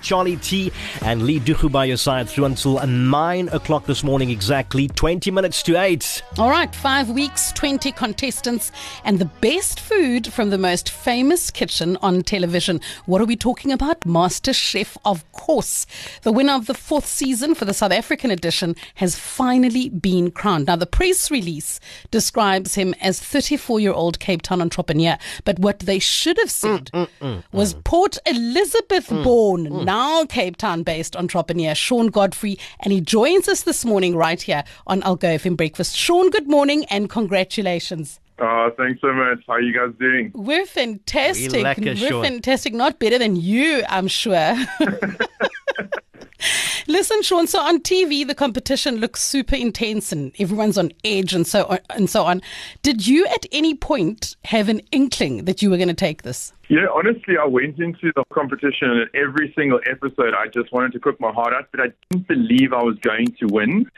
Charlie T and Lee Duchu by your side through until 9 o'clock this morning exactly, 20 minutes to 8. All right, five weeks, 20 contestants, and the best food from the most famous kitchen on television. What are we talking about? Master Chef, of course. The winner of the fourth season for the South African edition has finally been crowned. Now, the press release describes him as 34 year old Cape Town entrepreneur, but what they should have said Mm, mm, was Port Elizabeth born, now Cape Town based entrepreneur Sean Godfrey, and he joins us this morning right here on Algoa FM Breakfast. Sean, good morning and congratulations. Oh, thanks so much. How are you guys doing? We're fantastic. We're Sean. fantastic. Not better than you, I'm sure. Listen, Sean. So on TV, the competition looks super intense, and everyone's on edge, and so on, and so on. Did you, at any point, have an inkling that you were going to take this? Yeah, honestly, I went into the competition and every single episode I just wanted to cook my heart out, but I didn't believe I was going to win.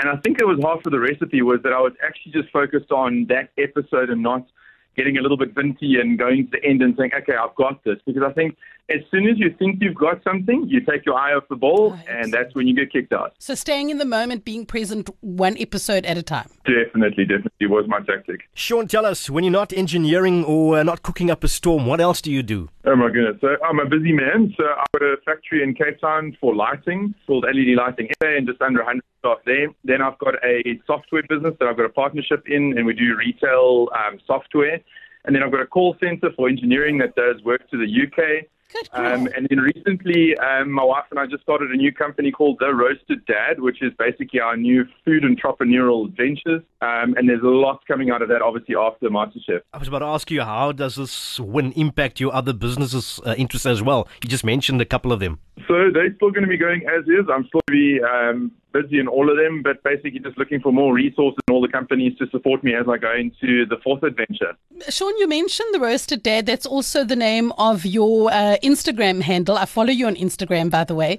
And I think it was half of the recipe was that I was actually just focused on that episode and not getting a little bit vinty and going to the end and saying, okay, I've got this. Because I think as soon as you think you've got something, you take your eye off the ball, Right. and that's when you get kicked out. So staying in the moment, being present one episode at a time. Definitely, definitely was my tactic. Sean, tell us, when you're not engineering or uh, not cooking up a storm, what else do you do? Oh my goodness. So I'm a busy man. So I've got a factory in Cape Town for lighting called LED Lighting SA and just under 100 staff there. Then I've got a software business that I've got a partnership in and we do retail um, software. And then I've got a call center for engineering that does work to the UK. Good. Um, and then recently, um, my wife and I just started a new company called The Roasted Dad, which is basically our new food entrepreneurial ventures. Um, and there's a lot coming out of that, obviously, after MasterChef. I was about to ask you, how does this win impact your other businesses' uh, interests as well? You just mentioned a couple of them. So they're still going to be going as is. I'm still going to be um, busy in all of them, but basically just looking for more resources and all the companies to support me as I go into the fourth adventure. Sean, you mentioned the Roasted Dad. That's also the name of your uh, Instagram handle. I follow you on Instagram, by the way.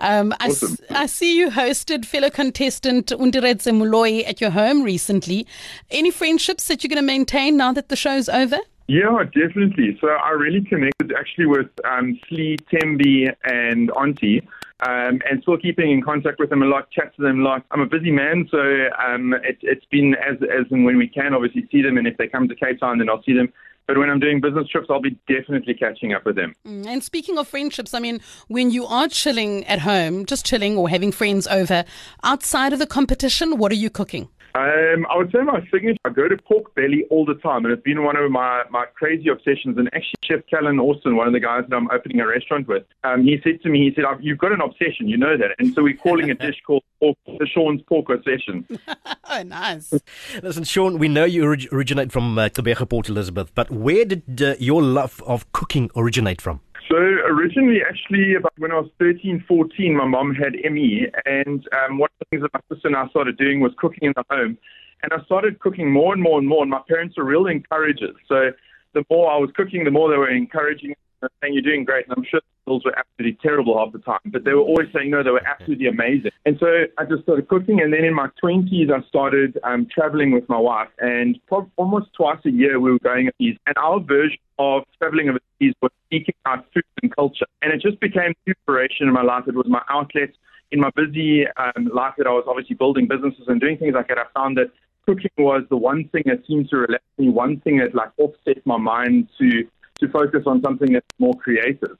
Um, I, s- Awesome. I see you hosted fellow contestant Undiredze Muloi at your home recently. Any friendships that you're going to maintain now that the show's over? Yeah, definitely. So I really connected actually with um, Slee, Tembi, and Auntie. Um, and still keeping in contact with them a lot, chat to them a lot. I'm a busy man, so um, it, it's been as as and when we can obviously see them, and if they come to Cape Town, then I'll see them. But when I'm doing business trips, I'll be definitely catching up with them. Mm, And speaking of friendships, I mean, when you are chilling at home, just chilling or having friends over, outside of the competition, what are you cooking? Um, I would say my signature. I go to pork belly all the time, and it's been one of my, my crazy obsessions. And actually, Chef Callan Austin, one of the guys that I'm opening a restaurant with, um, he said to me, he said, "You've got an obsession, you know that." And so we're calling a dish called pork, the Sean's Pork Obsession. Oh, nice. Listen, Sean, we know you orig- originate from uh, Port Elizabeth, but where did uh, your love of cooking originate from? So originally, actually, about when I was 13, 14, my mom had ME, and um, one of the things that my sister and I started doing was cooking in the home. And I started cooking more and more and more, and my parents were real encouragers. So the more I was cooking, the more they were encouraging, saying, "You're doing great." And I'm sure the meals were absolutely terrible half the time, but they were always saying, "No, they were absolutely amazing." And so I just started cooking, and then in my 20s, I started um, traveling with my wife, and prob- almost twice a year we were going overseas. And our version of traveling overseas was seeking out food and culture, and it just became inspiration in my life. It was my outlet in my busy um, life that I was obviously building businesses and doing things like that. I found that cooking was the one thing that seemed to relax me, one thing that like offset my mind to to focus on something that's more creative.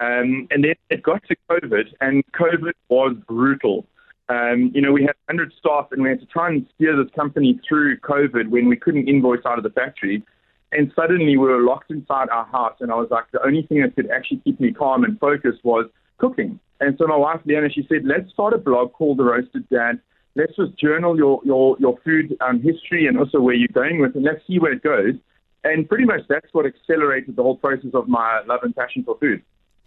Um, and then it got to COVID, and COVID was brutal. Um, you know, we had 100 staff, and we had to try and steer this company through COVID when we couldn't invoice out of the factory. And suddenly we were locked inside our house, and I was like, the only thing that could actually keep me calm and focused was cooking. And so my wife, Leanna, she said, let's start a blog called The Roasted Dad. Let's just journal your, your, your food um, history and also where you're going with, and let's see where it goes. And pretty much that's what accelerated the whole process of my love and passion for food.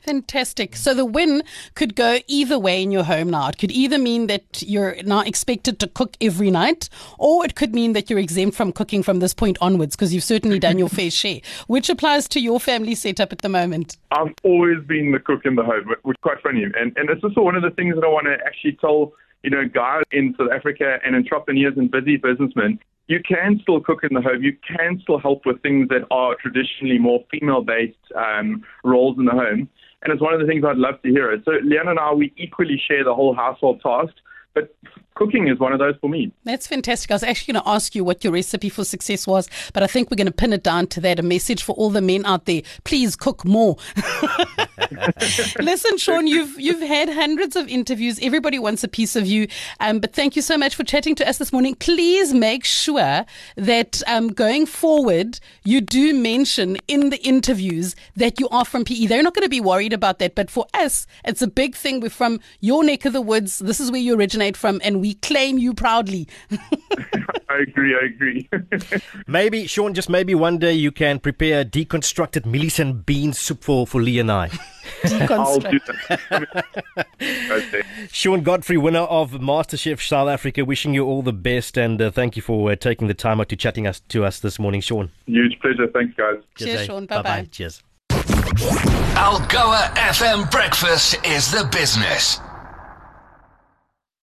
Fantastic. So the win could go either way in your home now. It could either mean that you're now expected to cook every night, or it could mean that you're exempt from cooking from this point onwards because you've certainly done your fair share, which applies to your family setup at the moment. I've always been the cook in the home, which is quite funny. And, and it's also one of the things that I want to actually tell you know, guys in South Africa and entrepreneurs and busy businessmen, you can still cook in the home. You can still help with things that are traditionally more female-based um, roles in the home. And it's one of the things I'd love to hear. So Leanne and I, we equally share the whole household task but cooking is one of those for me. That's fantastic. I was actually going to ask you what your recipe for success was, but I think we're going to pin it down to that. A message for all the men out there: please cook more. Listen, Sean, you've you've had hundreds of interviews. Everybody wants a piece of you, um, but thank you so much for chatting to us this morning. Please make sure that um, going forward you do mention in the interviews that you are from PE. They're not going to be worried about that, but for us, it's a big thing. We're from your neck of the woods. This is where you originate originate from, and we claim you proudly. I agree. I agree. maybe, Sean, just maybe one day you can prepare deconstructed Millicent bean soup for, for Lee and I. I'll do that. Sean Godfrey, winner of MasterChef South Africa, wishing you all the best and uh, thank you for uh, taking the time out to chatting us to us this morning, Sean. Huge pleasure. Thanks, guys. Cheers, Cheers Sean. Bye bye. Cheers. Algoa FM Breakfast is the business.